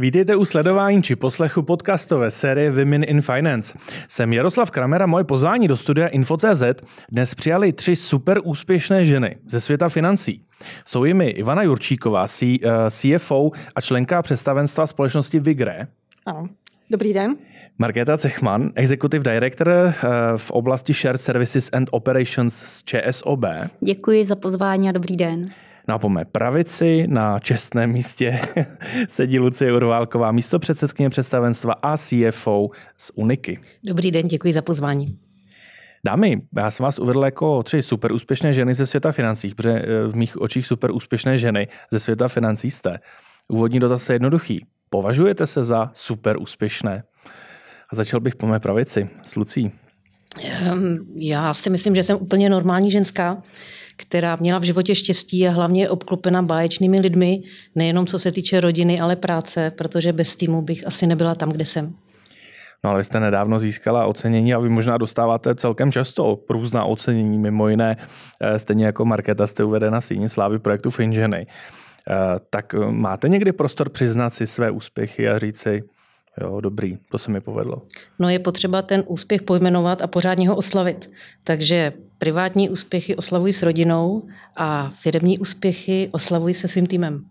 Vítejte u sledování či poslechu podcastové série Women in Finance. Jsem Jaroslav Kramer a moje pozvání do studia Info.cz dnes přijali tři super úspěšné ženy ze světa financí. Jsou jimi Ivana Jurčíková, CFO eh, a členka představenstva společnosti Vigre. Ano. Dobrý den. Markéta Cechman, Executive Director eh, v oblasti Shared Services and Operations z ČSOB. Děkuji za pozvání a dobrý den. No a po mé pravici na čestném místě sedí Lucie Urválková, místo předsedkyně představenstva a CFO z Uniky. Dobrý den, děkuji za pozvání. Dámy, já jsem vás uvedl jako tři super úspěšné ženy ze světa financí, protože eh, v mých očích super úspěšné ženy ze světa financí jste. Úvodní dotaz je jednoduchý. Považujete se za super úspěšné? A začal bych po mé pravici s Lucí. Ehm, já si myslím, že jsem úplně normální ženská, která měla v životě štěstí a hlavně je obklopena báječnými lidmi, nejenom co se týče rodiny, ale práce, protože bez týmu bych asi nebyla tam, kde jsem. No ale vy jste nedávno získala ocenění a vy možná dostáváte celkem často různá ocenění, mimo jiné, eh, stejně jako Markéta jste uvedena síně slávy projektu Finženy. Eh, tak eh, máte někdy prostor přiznat si své úspěchy a říct si, Jo, dobrý, to se mi povedlo. No je potřeba ten úspěch pojmenovat a pořádně ho oslavit. Takže privátní úspěchy oslavují s rodinou a firmní úspěchy oslavují se svým týmem.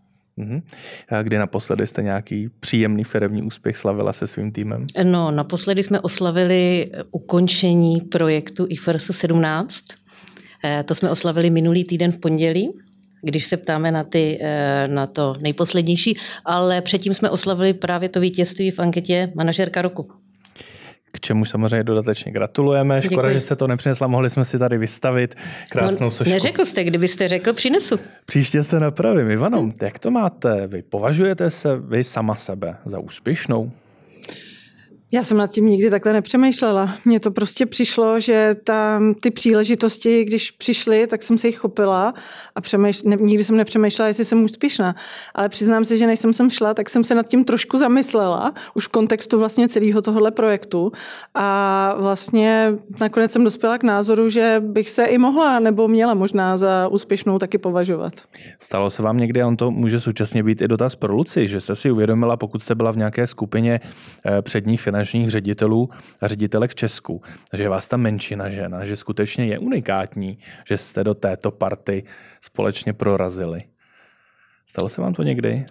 A kdy naposledy jste nějaký příjemný firmní úspěch slavila se svým týmem? No, naposledy jsme oslavili ukončení projektu IFRS 17. Eh, to jsme oslavili minulý týden v pondělí když se ptáme na, ty, eh, na to nejposlednější, ale předtím jsme oslavili právě to vítězství v anketě manažerka roku. K čemu samozřejmě dodatečně gratulujeme. Škoda, Děkuji. že jste to nepřinesla, mohli jsme si tady vystavit krásnou no, sošku. Neřekl jste, kdybyste řekl, přinesu. Příště se napravím. Ivano, jak to máte? Vy považujete se vy sama sebe za úspěšnou? Já jsem nad tím nikdy takhle nepřemýšlela. Mně to prostě přišlo, že tam ty příležitosti, když přišly, tak jsem se jich chopila a přemýšl, ne, nikdy jsem nepřemýšlela, jestli jsem úspěšná. Ale přiznám se, že než jsem sem šla, tak jsem se nad tím trošku zamyslela, už v kontextu vlastně celého tohohle projektu. A vlastně nakonec jsem dospěla k názoru, že bych se i mohla nebo měla možná za úspěšnou taky považovat. Stalo se vám někdy, on to může současně být i dotaz pro Luci, že jste si uvědomila, pokud jste byla v nějaké skupině eh, předních finančních finančních ředitelů a ředitelek v Česku, že je vás ta menšina žena, že skutečně je unikátní, že jste do této party společně prorazili. Stalo se vám to někdy?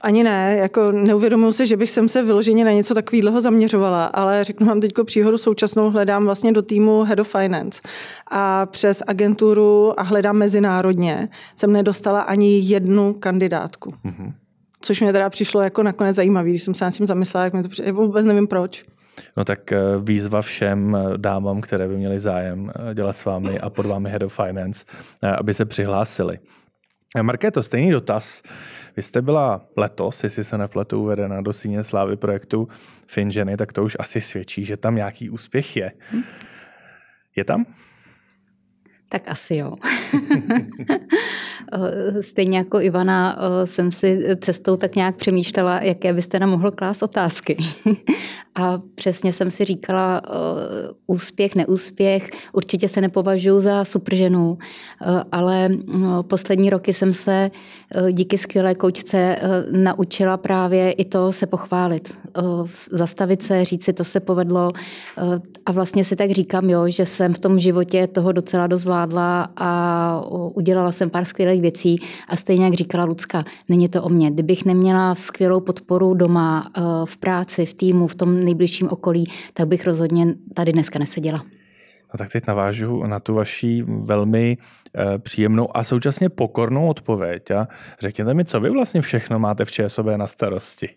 Ani ne, jako neuvědomuji si, že bych sem se vyloženě na něco takového zaměřovala, ale řeknu vám teď příhodu současnou, hledám vlastně do týmu Head of Finance a přes agenturu a hledám mezinárodně jsem nedostala ani jednu kandidátku. Mm-hmm. Což mě teda přišlo jako nakonec zajímavý, když jsem se nad tím zamyslela, jak mi to přišlo, vůbec nevím proč. No tak eh, výzva všem eh, dámám, které by měly zájem eh, dělat s vámi a pod vámi Head of Finance, aby se přihlásili. Markéto, stejný dotaz. Vy jste byla letos, jestli se nepletu, uvedena do síně slávy projektu Finženy, tak to už asi svědčí, že tam nějaký úspěch je. Hm? Je tam? Tak asi jo. Stejně jako Ivana jsem si cestou tak nějak přemýšlela, jaké byste nám mohl klást otázky. A přesně jsem si říkala, úspěch, neúspěch, určitě se nepovažuji za super ženu, ale poslední roky jsem se díky skvělé koučce naučila právě i to se pochválit. Zastavit se, říct si, to se povedlo a vlastně si tak říkám, jo, že jsem v tom životě toho docela dost zvládla a udělala jsem pár skvělých věcí a stejně jak říkala Lucka, není to o mě. Kdybych neměla skvělou podporu doma, v práci, v týmu, v tom nejbližším okolí, tak bych rozhodně tady dneska neseděla. No tak teď navážu na tu vaši velmi e, příjemnou a současně pokornou odpověď. A řekněte mi, co vy vlastně všechno máte v ČSOB na starosti?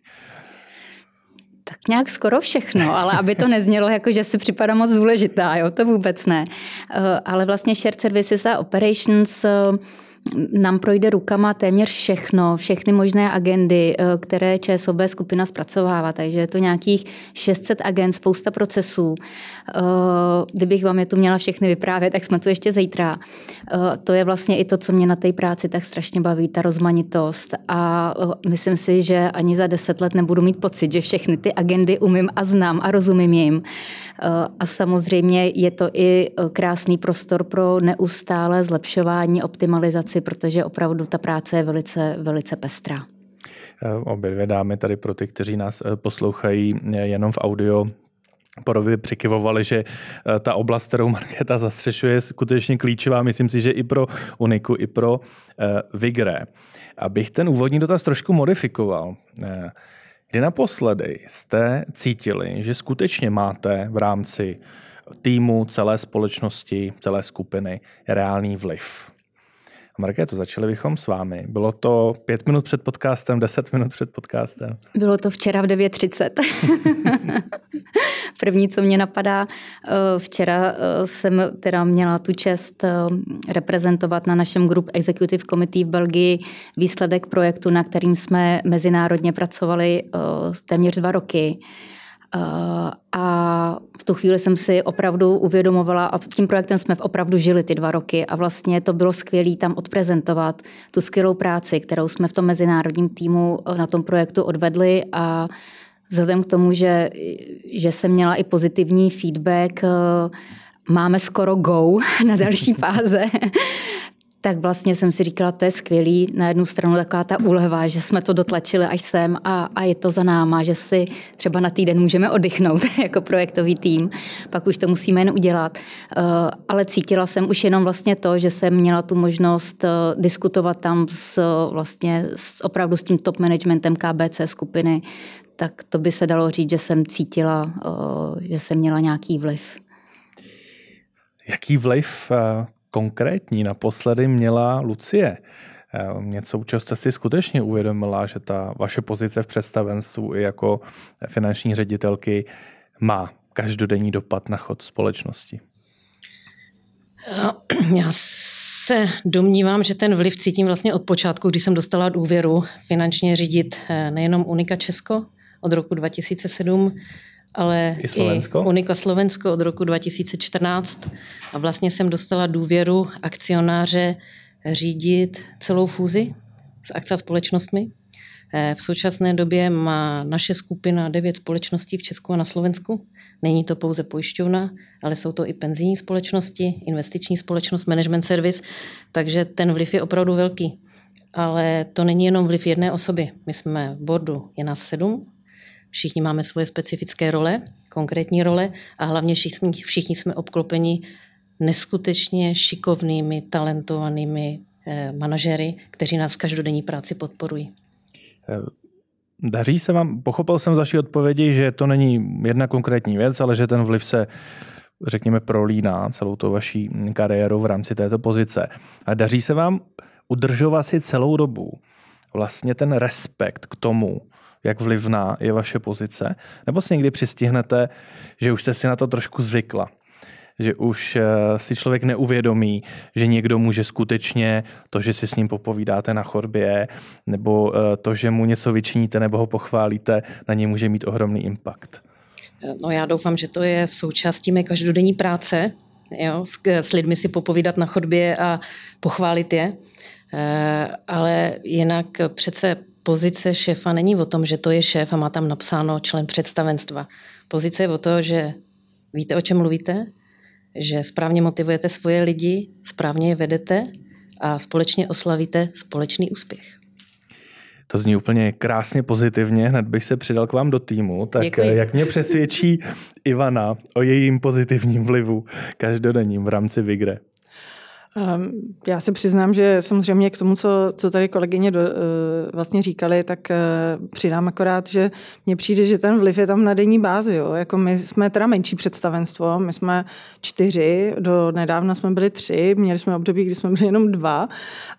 Tak nějak skoro všechno, ale aby to neznělo jako, že si připadá moc důležitá, jo, to vůbec ne. E, ale vlastně shared services a operations e, nám projde rukama téměř všechno, všechny možné agendy, eh, které ČSOB skupina zpracovává, takže je to nějakých 600 agent, spousta procesů. Eh, kdybych vám je tu měla všechny vyprávět, tak jsme tu ještě zítra. Eh, to je vlastně i to, co mě na té práci tak strašně baví, ta rozmanitost a myslím si, že ani za deset let nebudu mít pocit, že všechny ty agendy umím a znám a rozumím jim. A samozřejmě je to i krásný prostor pro neustále zlepšování, optimalizaci práci, protože opravdu ta práce je velice, velice pestrá. obě dvě dámy tady pro ty, kteří nás poslouchají jenom v audio podobě přikyvovali, že ta oblast, kterou Markéta zastřešuje, je skutečně klíčová. Myslím si, že i pro Uniku, i pro Vigre. Abych ten úvodní dotaz trošku modifikoval. Kdy naposledy jste cítili, že skutečně máte v rámci týmu, celé společnosti, celé skupiny reálný vliv? Markéto, začali bychom s vámi. Bylo to pět minut před podcastem, deset minut před podcastem? Bylo to včera v 9.30. První, co mě napadá, eh, včera eh, jsem teda měla tu čest eh, reprezentovat na našem Group Executive Committee v Belgii výsledek projektu, na kterým jsme mezinárodně pracovali téměř dva roky. A v tu chvíli jsem si opravdu uvědomovala a tím projektem jsme opravdu žili ty dva roky a vlastně to bylo skvělé tam odprezentovat tu skvělou práci, kterou jsme v tom mezinárodním týmu na tom projektu odvedli. A vzhledem k tomu, že, že jsem měla i pozitivní feedback, máme skoro go na další fáze, tak vlastně jsem si říkala, to je skvělý. Na jednu stranu taková ta úleva, že jsme to dotlačili až sem a, a je to za náma, že si třeba na týden můžeme oddychnout jako projektový tým. Pak už to musíme jen udělat. Uh, ale cítila jsem už jenom vlastně to, že jsem měla tu možnost uh, diskutovat tam s, vlastně s, opravdu s tím top managementem KBC skupiny, tak to by se dalo říct, že jsem cítila, uh, že jsem měla nějaký vliv. Jaký vliv konkrétní naposledy měla Lucie. Eh, něco, u čeho jste si skutečně uvědomila, že ta vaše pozice v představenstvu i jako finanční ředitelky má každodenní dopad na chod společnosti? Já se domnívám, že ten vliv cítím vlastně od počátku, když jsem dostala důvěru finančně řídit eh, nejenom Unika Česko od roku 2007, ale i, Slovensko? i Unika Slovensko od roku 2014 a vlastně jsem dostala důvěru akcionáře řídit celou fúzi s akcia společnostmi. Eh, v současné době má naše skupina devět společností v Česku a na Slovensku. Není to pouze pojišťovna, ale jsou to i penzijní společnosti, investiční společnost, management service, takže ten vliv je opravdu velký. Ale to není jenom vliv jedné osoby. My jsme v bordu, je nás sedm, Všichni máme svoje specifické role, konkrétní role a hlavně všichni, všichni jsme obklopeni neskutečně šikovnými, talentovanými eh, manažery, kteří nás v každodenní práci podporují. Eh, daří se vám, pochopil jsem z vaší odpovědi, že to není jedna konkrétní věc, ale že ten vliv se řekněme, prolíná celou to vaší kariéru v rámci této pozice. A daří se vám udržovat si celou dobu vlastně ten respekt k tomu, jak vlivná je vaše pozice, nebo si někdy přistihnete, že už jste si na to trošku zvykla, že už eh, si člověk neuvědomí, že někdo může skutečně to, že si s ním popovídáte na chodbě, nebo eh, to, že mu něco vyčiníte nebo ho pochválíte, na něj může mít ohromný impact. No já doufám, že to je součástí mé každodenní práce, jo, s, s lidmi si popovídat na chodbě a pochválit je. Eh, ale jinak přece pozice šéfa není o tom, že to je šéf a má tam napsáno člen představenstva. Pozice je o to, že víte, o čem mluvíte, že správně motivujete svoje lidi, správně je vedete a společně oslavíte společný úspěch. To zní úplně krásně pozitivně, hned bych se přidal k vám do týmu. Tak Děkuji. jak mě přesvědčí Ivana o jejím pozitivním vlivu každodenním v rámci Vigre? Ehm, já se přiznám, že samozřejmě k tomu, co, co tady kolegyně do, eh, vlastně říkali, tak eh, přidám akorát, že mně přijde, že ten vliv je tam na denní bázi. Jo. Jako my jsme teda menší představenstvo, my jsme čtyři, do nedávna jsme byli tři, měli jsme období, kdy jsme byli jenom dva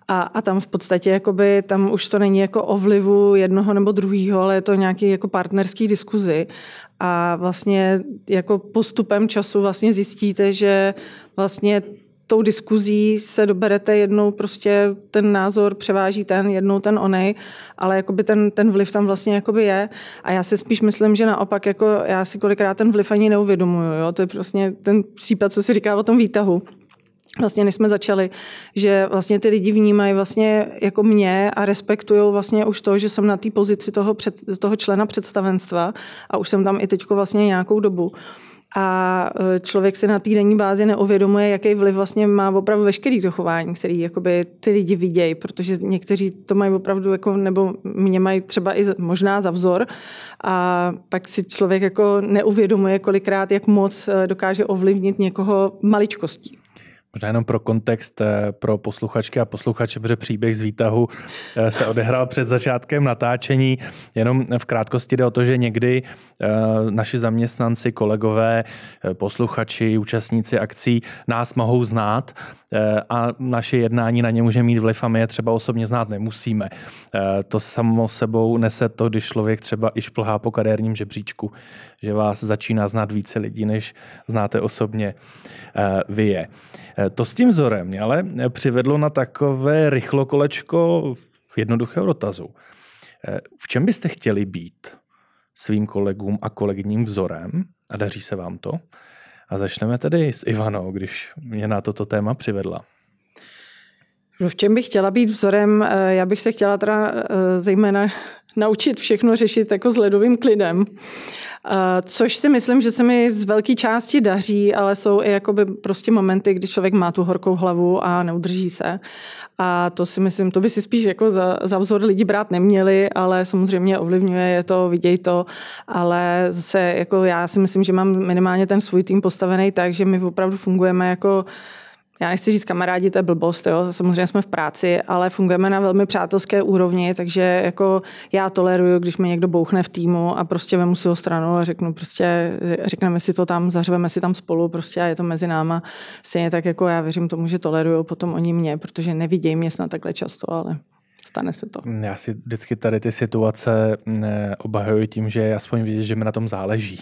a, a tam v podstatě jakoby, tam už to není jako o vlivu jednoho nebo druhého, ale je to nějaký jako partnerský diskuzi a vlastně jako postupem času vlastně zjistíte, že vlastně tou diskuzí se doberete jednou prostě ten názor převáží ten, jednou ten onej, ale jakoby ten, ten vliv tam vlastně jakoby je. A já si spíš myslím, že naopak jako já si kolikrát ten vliv ani neuvědomuju. Jo? To je prostě ten případ, co se říká o tom výtahu vlastně než jsme začali, že vlastně ty lidi vnímají vlastně jako mě a respektují vlastně už to, že jsem na té pozici toho, před, toho člena představenstva a už jsem tam i teďko vlastně nějakou dobu. A e, člověk se na týdenní bázi neuvědomuje, jaký vliv vlastně má opravdu veškerý to chování, který jakoby ty lidi vidějí, protože někteří to mají opravdu, jako, nebo mě mají třeba i možná za vzor a pak si člověk jako neuvědomuje kolikrát, jak moc e, dokáže ovlivnit někoho maličkostí. Možná jenom pro kontext eh, pro posluchačky a posluchače, protože příběh z výtahu eh, se odehrál před začátkem natáčení. Jenom v krátkosti jde o to, že někdy eh, naši zaměstnanci, kolegové, posluchači, účastníci akcí nás mohou znát a naše jednání na ně může mít vliv a my je třeba osobně znát nemusíme. To samo sebou nese to, když člověk třeba i šplhá po kariérním žebříčku, že vás začíná znát více lidí, než znáte osobně vy je. Eh, to s tím vzorem mě ale přivedlo na takové rychlokolečko jednoduchého dotazu. Eh, v čem byste chtěli být svým kolegům a kolegyním vzorem a daří se vám to? A začneme tedy s Ivanou, když mě na toto téma přivedla. V čem bych chtěla být vzorem? Eh, já bych se chtěla teda zejména naučit všechno řešit jako s ledovým klidem. Což si myslím, že se mi z velké části daří, ale jsou i jakoby prostě momenty, kdy člověk má tu horkou hlavu a neudrží se. A to si myslím, to by si spíš jako za, za vzor lidi brát neměli, ale samozřejmě ovlivňuje je to, viděj to, ale zase jako já si myslím, že mám minimálně ten svůj tým postavený tak, že my opravdu fungujeme jako já nechci říct kamarádi, to je blbost, jo. samozřejmě jsme v práci, ale fungujeme na velmi přátelské úrovni, takže jako já toleruju, když mi někdo bouchne v týmu a prostě vemu si ho stranu a řeknu prostě, řekneme si to tam, zařveme si tam spolu prostě a je to mezi náma. Stejně tak jako já věřím tomu, že toleruju potom oni mě, protože nevidějí mě snad takhle často, ale stane se to. Já si vždycky tady ty situace mm, obhajuji tím, že aspoň vidět, že mi na tom záleží,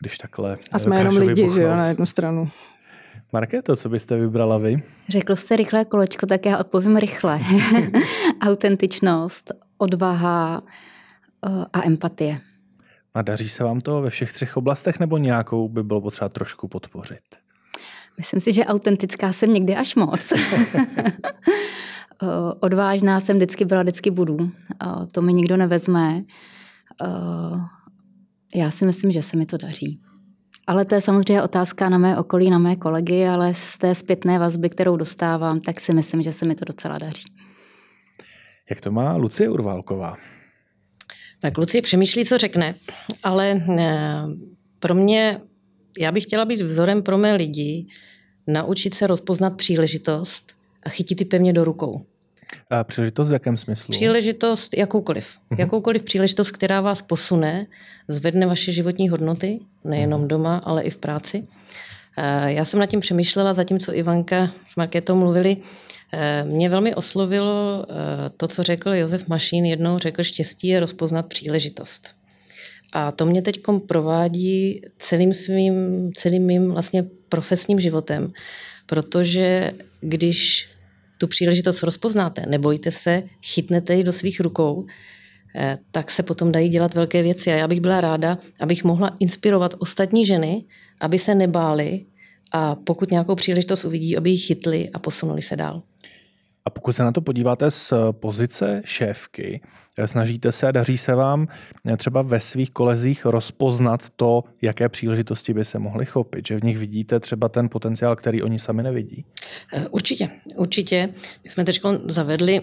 když takhle A jsme jenom lidi, že jo, na jednu stranu. Markéto, co byste vybrala vy? Řekl jste rychlé kolečko, tak já odpovím rychle. Autentičnost, odvaha eh, a empatie. A daří se vám to ve všech třech oblastech, nebo nějakou by bylo potřeba trošku podpořit? Myslím si, že autentická jsem někdy až moc. Eh, odvážná jsem vždycky byla, vždycky budu. Eh, to mi nikdo nevezme. Já si myslím, že se mi to daří. Ale to je samozřejmě otázka na mé okolí, na mé kolegy, ale z té zpětné vazby, kterou dostávám, tak si myslím, že se mi to docela daří. Jak to má Lucie Urválková? Tak Lucie přemýšlí, co řekne, ale eh, pro mě, já bych chtěla být vzorem pro mé lidi, naučit se rozpoznat příležitost a chytit ty pevně do rukou. A příležitost v jakém smyslu? Příležitost jakoukoliv. Uh-huh. Jakoukoliv příležitost, která vás posune, zvedne vaše životní hodnoty, nejenom uh-huh. doma, ale i v práci. Eh, já jsem nad tím přemýšlela, zatímco Ivanka s Markétou mluvili. Eh, mě velmi oslovilo eh, to, co řekl Josef Mašín jednou, řekl, štěstí je rozpoznat příležitost. A to mě teď provádí celým svým, celým mým vlastně profesním životem, protože když tu příležitost rozpoznáte, nebojte se, chytnete ji do svých rukou, eh, tak se potom dají dělat velké věci. A já bych byla ráda, abych mohla inspirovat ostatní ženy, aby se nebály a pokud nějakou příležitost uvidí, aby ji chytli a posunuli se dál. A pokud se na to podíváte z pozice šéfky, snažíte se a daří se vám třeba ve svých kolezích rozpoznat to, jaké příležitosti by se mohly chopit, že v nich vidíte třeba ten potenciál, který oni sami nevidí? Eh, určitě, určitě. My jsme teď zavedli,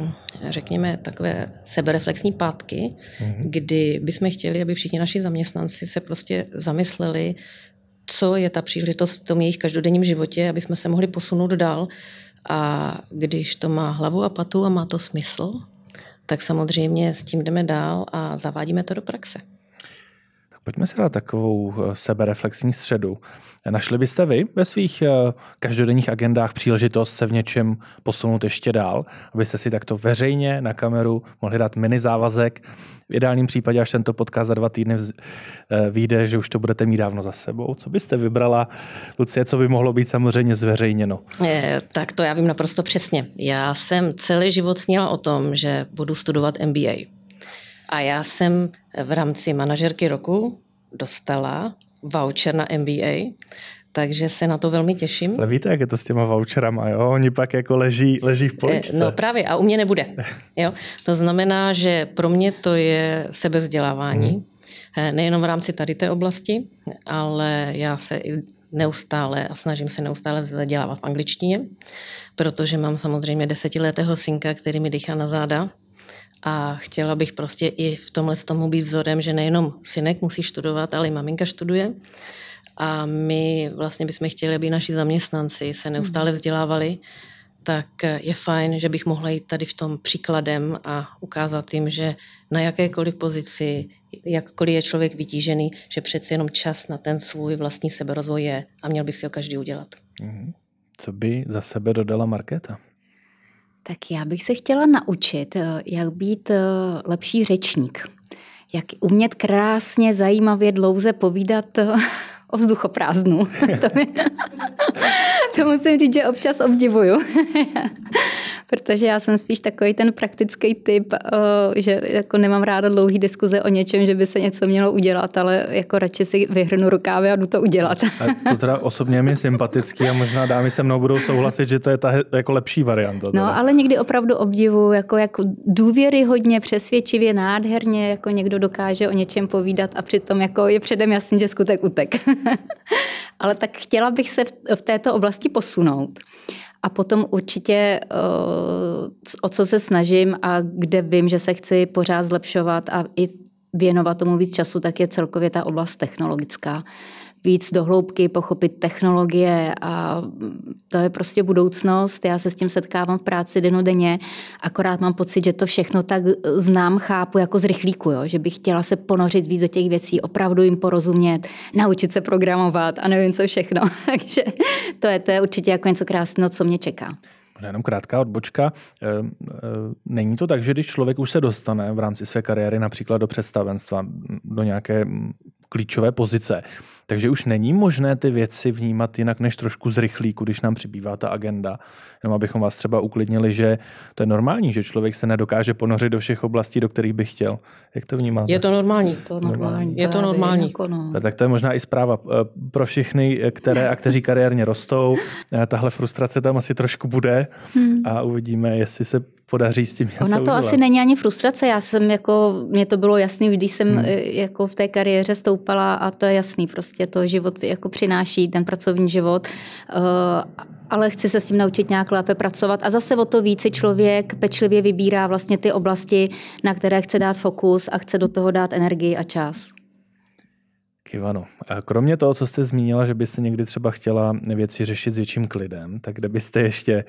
řekněme, takové sebereflexní pátky, mm-hmm. kdy bychom chtěli, aby všichni naši zaměstnanci se prostě zamysleli, co je ta příležitost v tom jejich každodenním životě, aby jsme se mohli posunout dál a když to má hlavu a patu a má to smysl, tak samozřejmě s tím jdeme dál a zavádíme to do praxe. Pojďme si dát takovou eh, sebereflexní středu. Našli byste vy ve svých eh, každodenních agendách příležitost se v něčem posunout ještě dál, abyste si takto veřejně na kameru mohli dát mini závazek. V ideálním případě, až tento podcast za dva týdny eh, vyjde, že už to budete mít dávno za sebou. Co byste vybrala, Lucie, co by mohlo být samozřejmě zveřejněno? Je, tak to já vím naprosto přesně. Já jsem celý život sněla o tom, že budu studovat MBA. A já jsem v rámci manažerky roku dostala voucher na MBA, takže se na to velmi těším. Ale víte, jak je to s těma voucherama, jo? Oni pak jako leží, leží v poličce. No právě, a u mě nebude. Jo? To znamená, že pro mě to je sebevzdělávání. Mm. Eh, nejenom v rámci tady té oblasti, ale já se i neustále a snažím se neustále zadělávat v angličtině, protože mám samozřejmě desetiletého synka, který mi dýchá na záda a chtěla bych prostě i v tomhle tomu být vzorem, že nejenom synek musí studovat, ale i maminka studuje. A my vlastně bychom chtěli, aby naši zaměstnanci se neustále vzdělávali, tak je fajn, že bych mohla jít tady v tom příkladem a ukázat jim, že na jakékoliv pozici, jakkoliv je člověk vytížený, že přece jenom čas na ten svůj vlastní seberozvoj je a měl by si ho každý udělat. Mhm. Co by za sebe dodala Markéta? Tak já bych se chtěla naučit, eh, jak být eh, lepší řečník. Jak umět krásně, zajímavě, dlouze povídat eh, o vzduchoprázdnu. to, mi, to musím říct, že občas obdivuju. Protože já jsem spíš takový ten praktický typ, eh, že jako nemám ráda dlouhý diskuze o něčem, že by se něco mělo udělat, ale jako radši si vyhrnu rukávy a jdu to udělat. A to teda osobně mi sympatický a možná dámy se mnou budou souhlasit, že to je ta jako lepší varianta. Teda. No, ale někdy opravdu obdivu, jako, jako hodně přesvědčivě, nádherně, jako někdo dokáže o něčem povídat a přitom jako je předem jasný, že skutek utek. Ale tak chtěla bych se v této oblasti posunout. A potom určitě, eh, o co se snažím a kde vím, že se chci pořád zlepšovat a i věnovat tomu víc času, tak je celkově ta oblast technologická víc dohloubky pochopit technologie a to je prostě budoucnost. Já se s tím setkávám v práci denodenně, akorát mám pocit, že to všechno tak znám, chápu jako z rychlíku, jo? že bych chtěla se ponořit víc do těch věcí, opravdu jim porozumět, naučit se programovat a nevím co všechno. Takže to je, to je určitě jako něco krásného, co mě čeká. Jenom krátká odbočka. Eh, eh, není to tak, že když člověk už se dostane v rámci své kariéry například do představenstva, do nějaké klíčové pozice, takže už není možné ty věci vnímat jinak než trošku z rychlíku, když nám přibývá ta agenda. Jenom abychom vás třeba uklidnili, že to je normální, že člověk se nedokáže ponořit do všech oblastí, do kterých by chtěl. Jak to vnímáte? Je to normální. To normální. Je to normální. Jako no. Tak to je možná i zpráva eh, pro všechny, které a kteří kariérně rostou. Eh, tahle frustrace tam asi trošku bude hmm. a uvidíme, jestli se podaří s tím něco Ona to udělat. asi není ani frustrace. Já jsem jako, mně to bylo jasný, když jsem hmm. Eh, jako v té kariéře stoupala a to je jasný. Prostě to život jako přináší, ten pracovní život. Uh, ale chci se s tím naučit nějak lépe pracovat a zase o to více člověk pečlivě vybírá vlastně ty oblasti, na které chce dát fokus a chce do toho dát energii a čas. Kivano, a kromě toho, co jste zmínila, že byste někdy třeba chtěla věci řešit s větším klidem, tak kde byste ještě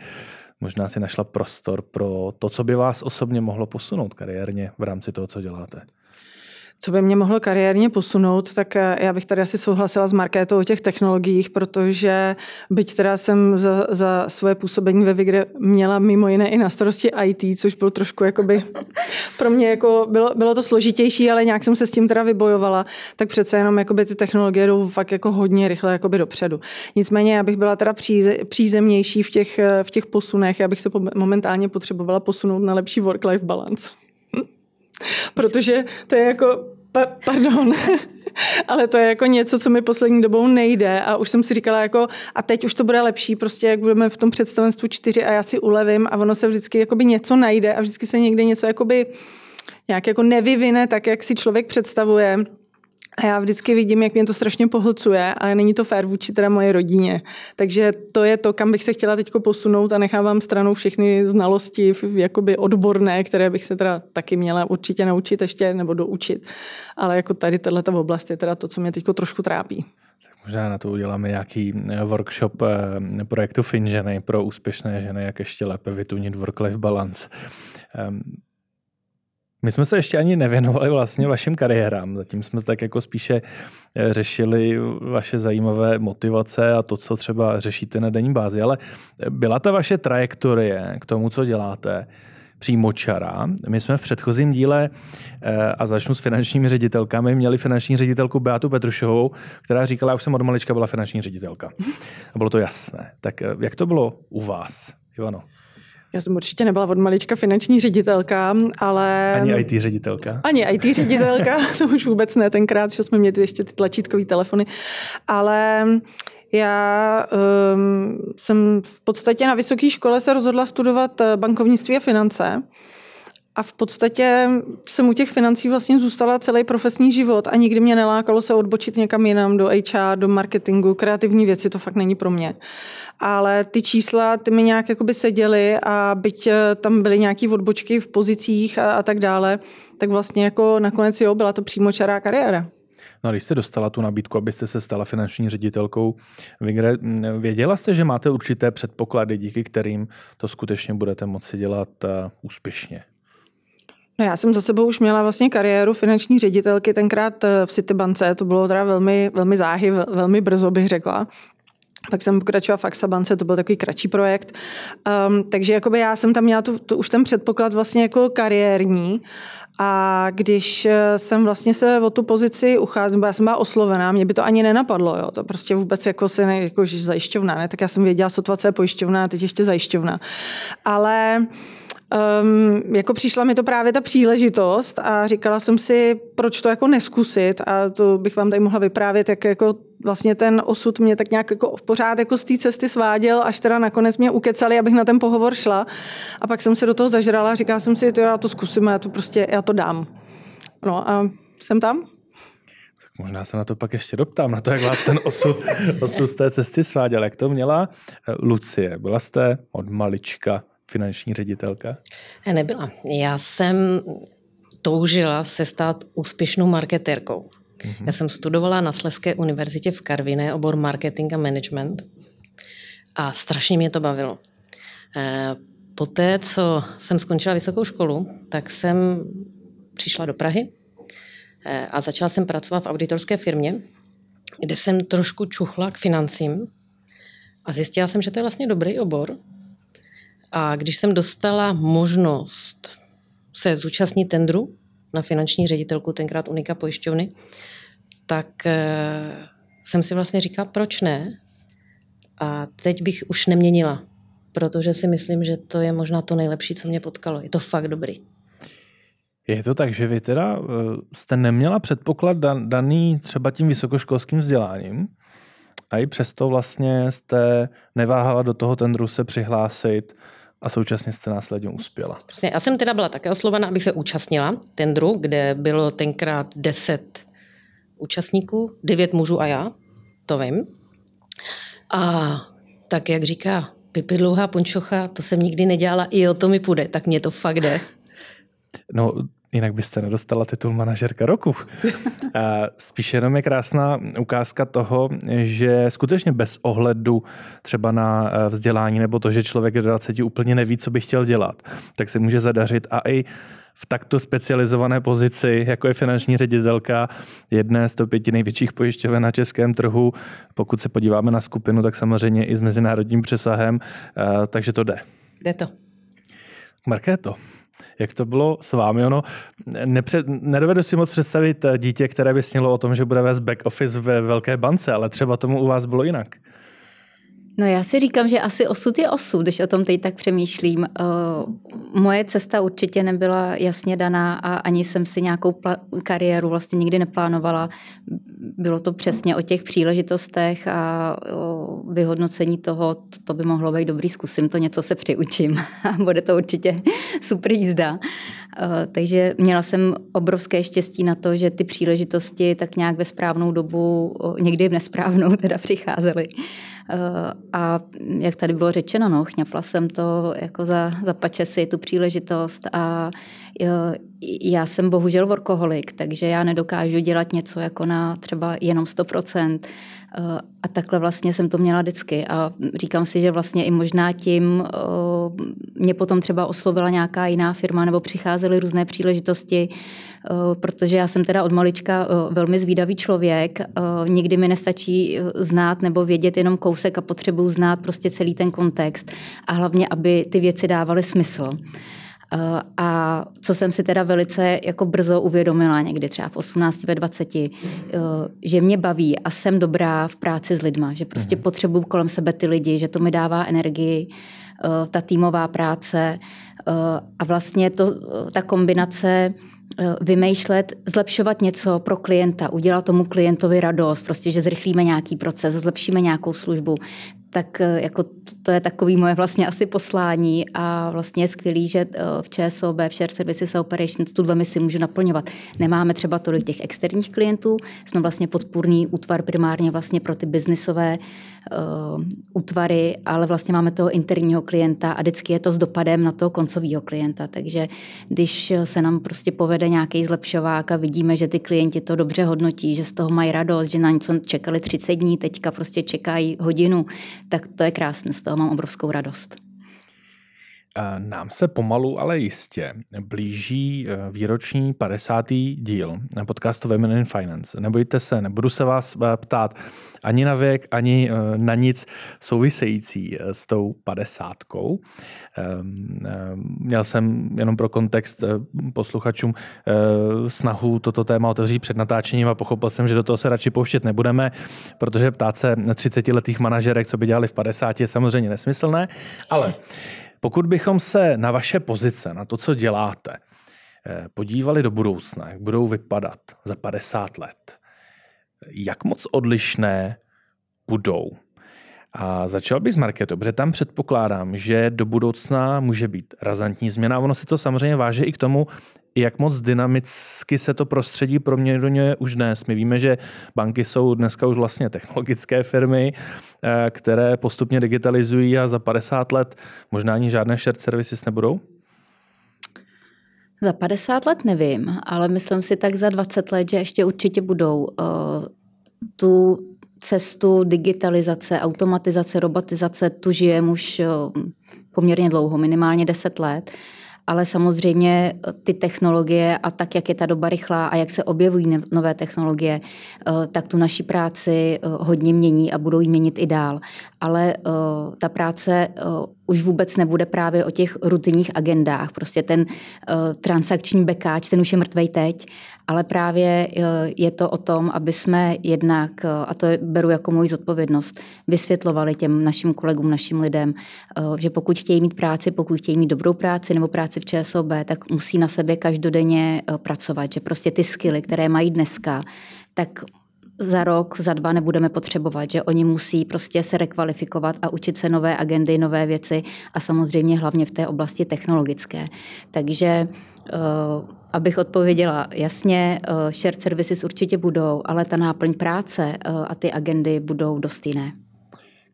možná si našla prostor pro to, co by vás osobně mohlo posunout kariérně v rámci toho, co děláte? Co by mě mohlo kariérně posunout, tak eh, já bych tady asi souhlasila s Markétou o těch technologiích, protože byť teda jsem za, za svoje působení ve Vigre měla mimo jiné i na starosti IT, což bylo trošku jakoby pro mě jako bylo, bylo to složitější, ale nějak jsem se s tím teda vybojovala, tak přece jenom jakoby ty technologie jdou fakt jako hodně rychle jakoby dopředu. Nicméně já bych byla teda příze, přízemnější v těch, eh, v těch posunech, já bych se momentálně potřebovala posunout na lepší work-life balance. Protože to je jako, pa, pardon, ale to je jako něco, co mi poslední dobou nejde a už jsem si říkala jako a teď už to bude lepší, prostě jak budeme v tom představenstvu čtyři a já si ulevím a ono se vždycky jakoby něco najde a vždycky se někde něco jakoby nějak jako nevyvine tak, jak si člověk představuje. A já vždycky vidím, jak mě to strašně pohlcuje a není to fér vůči teda moje rodině. Takže to je to, kam bych se chtěla teď posunout a nechávám stranou všechny znalosti jakoby odborné, které bych se teda taky měla určitě naučit ještě nebo doučit. Ale jako tady tato oblast je teda to, co mě teď trošku trápí. Možná na to uděláme nějaký eh, workshop eh, projektu FinŽeny pro úspěšné ženy, jak ještě lépe vytunit work-life balance. My jsme se ještě ani nevěnovali vlastně vašim kariérám. Zatím jsme tak jako spíše eh, řešili vaše zajímavé motivace a to, co třeba řešíte na denní bázi. Ale byla ta vaše trajektorie k tomu, co děláte, přímo čara. My jsme v předchozím díle, eh, a začnu s finančními ředitelkami, měli finanční ředitelku Beatu Petrušovou, která říkala, já už jsem od malička byla finanční ředitelka. A bylo to jasné. Tak eh, jak to bylo u vás, Ivano? Já jsem určitě nebyla od malička finanční ředitelka, ale... Ani IT ředitelka. Ani IT ředitelka, to už vůbec ne tenkrát, že jsme měli ještě ty tlačítkové telefony. Ale já um, jsem v podstatě na vysoké škole se rozhodla studovat eh, bankovnictví a finance. A v podstatě jsem u těch financí vlastně zůstala celý profesní život a nikdy mě nelákalo se odbočit někam jinam do HR, do marketingu, kreativní věci, to fakt není pro mě. Ale ty čísla, ty mi nějak jakoby seděly a byť eh, tam byly nějaké odbočky v pozicích a, a tak dále, tak vlastně jako nakonec jo, byla to přímočará kariéra. No a když jste dostala tu nabídku, abyste se stala finanční ředitelkou, věděla jste, že máte určité předpoklady, díky kterým to skutečně budete moci dělat uh, úspěšně? No já jsem za sebou už měla vlastně kariéru finanční ředitelky tenkrát eh, v Citybance, to bylo teda velmi, velmi záhy, velmi brzo bych řekla. Pak jsem pokračovala v Axabance, to byl takový kratší projekt. Um, takže jakoby já jsem tam měla tu, tu, už ten předpoklad vlastně jako kariérní. A když eh, jsem vlastně se o tu pozici ucházela, já jsem byla oslovená, mě by to ani nenapadlo, jo. to prostě vůbec jako se ne, jako zajišťovna, ne? tak já jsem věděla, sotva co je pojišťovna a teď ještě zajišťovna. Ale um, jako přišla mi to právě ta příležitost a říkala jsem si, proč to jako neskusit a to bych vám tady mohla vyprávět, jak jako vlastně ten osud mě tak nějak jako pořád jako z té cesty sváděl, až teda nakonec mě ukecali, abych na ten pohovor šla a pak jsem se do toho zažrala a říkala jsem si, to já to zkusím, já to prostě, já to dám. No a jsem tam. Tak možná se na to pak ještě doptám, na to, jak vás ten osud, osud z té cesty sváděl. Jak to měla eh, Lucie? Byla jste od malička finanční ředitelka? Nebyla. Já jsem toužila se stát úspěšnou marketérkou. Mm-hmm. Já jsem studovala na Sleské univerzitě v Karviné obor marketing a management a strašně mě to bavilo. Eh, poté, co jsem skončila vysokou školu, tak jsem přišla do Prahy eh, a začala jsem pracovat v auditorské firmě, kde jsem trošku čuchla k financím a zjistila jsem, že to je vlastně dobrý obor, a když jsem dostala možnost se zúčastnit tendru na finanční ředitelku, tenkrát Unika pojišťovny, tak eh, jsem si vlastně říkala, proč ne? A teď bych už neměnila, protože si myslím, že to je možná to nejlepší, co mě potkalo. Je to fakt dobrý. Je to tak, že vy teda eh, jste neměla předpoklad daný třeba tím vysokoškolským vzděláním a i přesto vlastně jste neváhala do toho tendru se přihlásit a současně jste následně uspěla. Prostě já jsem teda byla také oslovena, abych se účastnila tendru, kde bylo tenkrát 10 účastníků, 9 mužů a já, to vím. A tak, jak říká Pipi Dlouhá Pončocha, to jsem nikdy nedělala, i o to mi půjde, tak mě to fakt jde. No, jinak byste nedostala titul manažerka roku. Spíš jenom je krásná ukázka toho, že skutečně bez ohledu třeba na eh, vzdělání nebo to, že člověk do 20 úplně neví, co by chtěl dělat, tak se může zadařit a i v takto specializované pozici, jako je finanční ředitelka jedné z to pěti největších pojišťoven na českém trhu. Pokud se podíváme na skupinu, tak samozřejmě i s mezinárodním přesahem, eh, takže to jde. Jde to. Markéto, jak to bylo s vámi? Ono, nepřed, nedovedu si moc představit dítě, které by snělo o tom, že bude vést back office ve velké bance, ale třeba tomu u vás bylo jinak. No já si říkám, že asi osud je osud, když o tom teď tak přemýšlím. Uh, moje cesta určitě nebyla jasně daná a ani jsem si nějakou kariéru vlastně nikdy neplánovala. Bylo to přesně o těch příležitostech a o vyhodnocení toho, to by mohlo být dobrý, zkusím to, něco se přiučím a bude to určitě super jízda. Uh, takže měla jsem obrovské štěstí na to, že ty příležitosti tak nějak ve správnou dobu, někdy v nesprávnou teda přicházely. Eh, a jak tady bylo řečeno, no, chňapla jsem to jako za, za pačesy, tu příležitost a já jsem bohužel workoholik, takže já nedokážu dělat něco jako na třeba jenom 100%. Eh, a takhle vlastně jsem to měla vždycky. A říkám si, že vlastně i možná tím eh, mě potom třeba oslovila nějaká jiná firma nebo přicházely různé příležitosti, eh, protože já jsem teda od malička velmi zvídavý člověk. Nikdy mi nestačí znát nebo vědět jenom kousek a potřebuji znát prostě celý ten kontext. A hlavně, aby ty věci dávaly smysl. Eh, a co jsem si teda velice jako brzo uvědomila, někdy třeba v 18, ve 20, eh, že mě baví a jsem dobrá v práci s lidma, že prostě mhm. potřebuju kolem sebe ty lidi, že to mi dává energii, eh, ta týmová práce a vlastně to, ta kombinace vymýšlet, zlepšovat něco pro klienta, udělat tomu klientovi radost, prostě, že zrychlíme nějaký proces, zlepšíme nějakou službu tak eh, jako to je takový moje vlastně asi poslání a vlastně je skvělý, že eh, v ČSOB, v Share Services Operations, tuhle misi můžu naplňovat. Nemáme třeba tolik těch externích klientů, jsme vlastně podpůrný útvar primárně vlastně pro ty biznisové uh, útvary, ale vlastně máme toho interního klienta a vždycky je to s dopadem na toho koncového klienta. Takže když se nám prostě povede nějaký zlepšovák a vidíme, že ty klienti to dobře hodnotí, že z toho mají radost, že na něco čekali 30 dní, teďka prostě čekají hodinu, tak to je krásné, z toho mám obrovskou radost. Nám se pomalu, ale jistě blíží eh, výroční 50. díl podcastu Women in Finance. Nebojte se, nebudu se vás eh, ptát ani na věk, ani eh, na nic související s tou padesátkou. Ehm, měl jsem jenom pro kontext posluchačům snahu toto téma otevřít před natáčením a pochopil jsem, že do toho se radši pouštět nebudeme, protože ptát se 30-letých manažerek, co by dělali v 50, je samozřejmě nesmyslné, ale pokud bychom se na vaše pozice, na to, co děláte, eh, podívali do budoucna, jak budou vypadat za 50 let, jak moc odlišné budou? A začal bych s marketou, protože tam předpokládám, že do budoucna může být razantní změna. Ono se to samozřejmě váže i k tomu, jak moc dynamicky se to prostředí proměňuje už dnes. My víme, že banky jsou dneska už vlastně technologické firmy, eh, které postupně digitalizují a za 50 let možná ani žádné shared services nebudou? Za 50 let nevím, ale myslím si tak za 20 let, že ještě určitě budou. Eh, tu cestu digitalizace, automatizace, robotizace, tu žijeme už eh, poměrně dlouho, minimálně 10 let ale samozřejmě eh, ty technologie a tak, jak je ta doba rychlá a jak se objevují nové technologie, eh, tak tu naši práci eh, hodně mění a budou ji měnit i dál. Ale ta práce už vůbec nebude právě o těch rutinních agendách. Prostě ten transakční bekáč, ten už je mrtvej teď ale právě eh, je to o tom, aby jsme jednak, eh, a to beru jako moji zodpovědnost, vysvětlovali těm našim kolegům, našim lidem, eh, že pokud chtějí mít práci, pokud chtějí mít dobrou práci nebo práci v ČSOB, tak musí na sebe každodenně pracovat, že prostě ty skily, které mají dneska, tak za rok, za dva nebudeme potřebovat, že oni musí prostě se rekvalifikovat a učit se nové agendy, nové věci a samozřejmě hlavně v té oblasti technologické. Takže abych odpověděla jasně, uh, shared services určitě budou, ale ta náplň práce uh, a ty agendy budou dost jiné.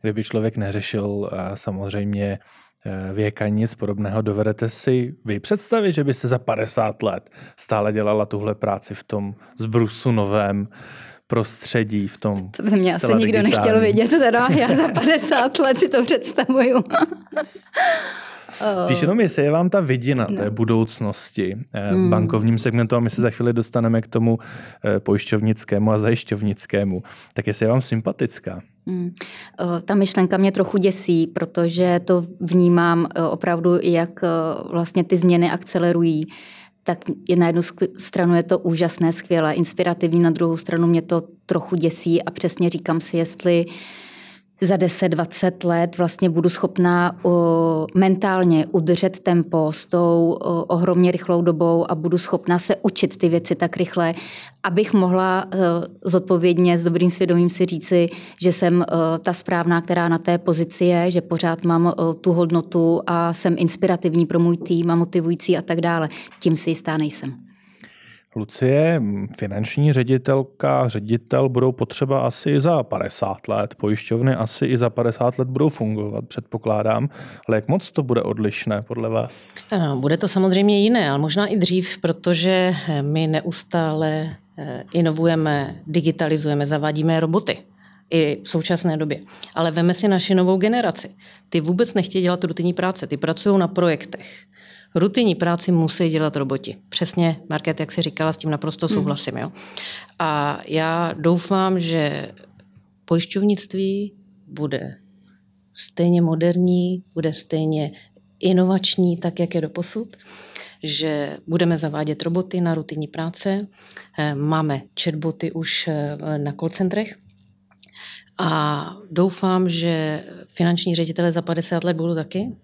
Kdyby člověk neřešil eh, samozřejmě věk ani nic podobného, dovedete si vy představit, že byste za 50 let stále dělala tuhle práci v tom zbrusu novém, prostředí v tom. To by mě asi nikdo digitální. nechtěl vidět, teda já za 50 let si to představuju. Spíš jenom jestli je vám ta vidina no. té budoucnosti eh, v hmm. bankovním segmentu a my se za chvíli dostaneme k tomu eh, pojišťovnickému a zajišťovnickému, tak jestli je vám sympatická. Hmm. Ta myšlenka mě trochu děsí, protože to vnímám opravdu, jak vlastně ty změny akcelerují tak je na jednu stranu je to úžasné, skvělé, inspirativní, na druhou stranu mě to trochu děsí a přesně říkám si, jestli uh, za 10-20 let vlastně budu schopná mentálně udržet tempo s tou ohromně rychlou dobou a budu schopná se učit ty věci tak rychle, abych mohla uh, zodpovědně s dobrým svědomím si říci, že jsem uh, ta správná, která na té pozici je, že pořád mám uh, tu hodnotu a jsem inspirativní pro můj tým a motivující a tak dále. Tím si jistá nejsem. Lucie, finanční ředitelka, ředitel budou potřeba asi i za 50 let, pojišťovny asi i za 50 let budou fungovat, předpokládám. Ale jak moc to bude odlišné podle vás? Bude to samozřejmě jiné, ale možná i dřív, protože my neustále eh, inovujeme, digitalizujeme, zavádíme roboty i v současné době. Ale veme si naši novou generaci. Ty vůbec nechtějí dělat rutinní práce, ty pracují na projektech rutinní práci musí dělat roboti. Přesně, Market, jak si říkala, s tím naprosto hmm. souhlasím. Jo? A já doufám, že pojišťovnictví bude stejně moderní, bude stejně inovační, tak jak je do posud, že budeme zavádět roboty na rutinní práce, eh, máme chatboty už eh, na call centrech a doufám, že finanční ředitele za 50 let budou taky,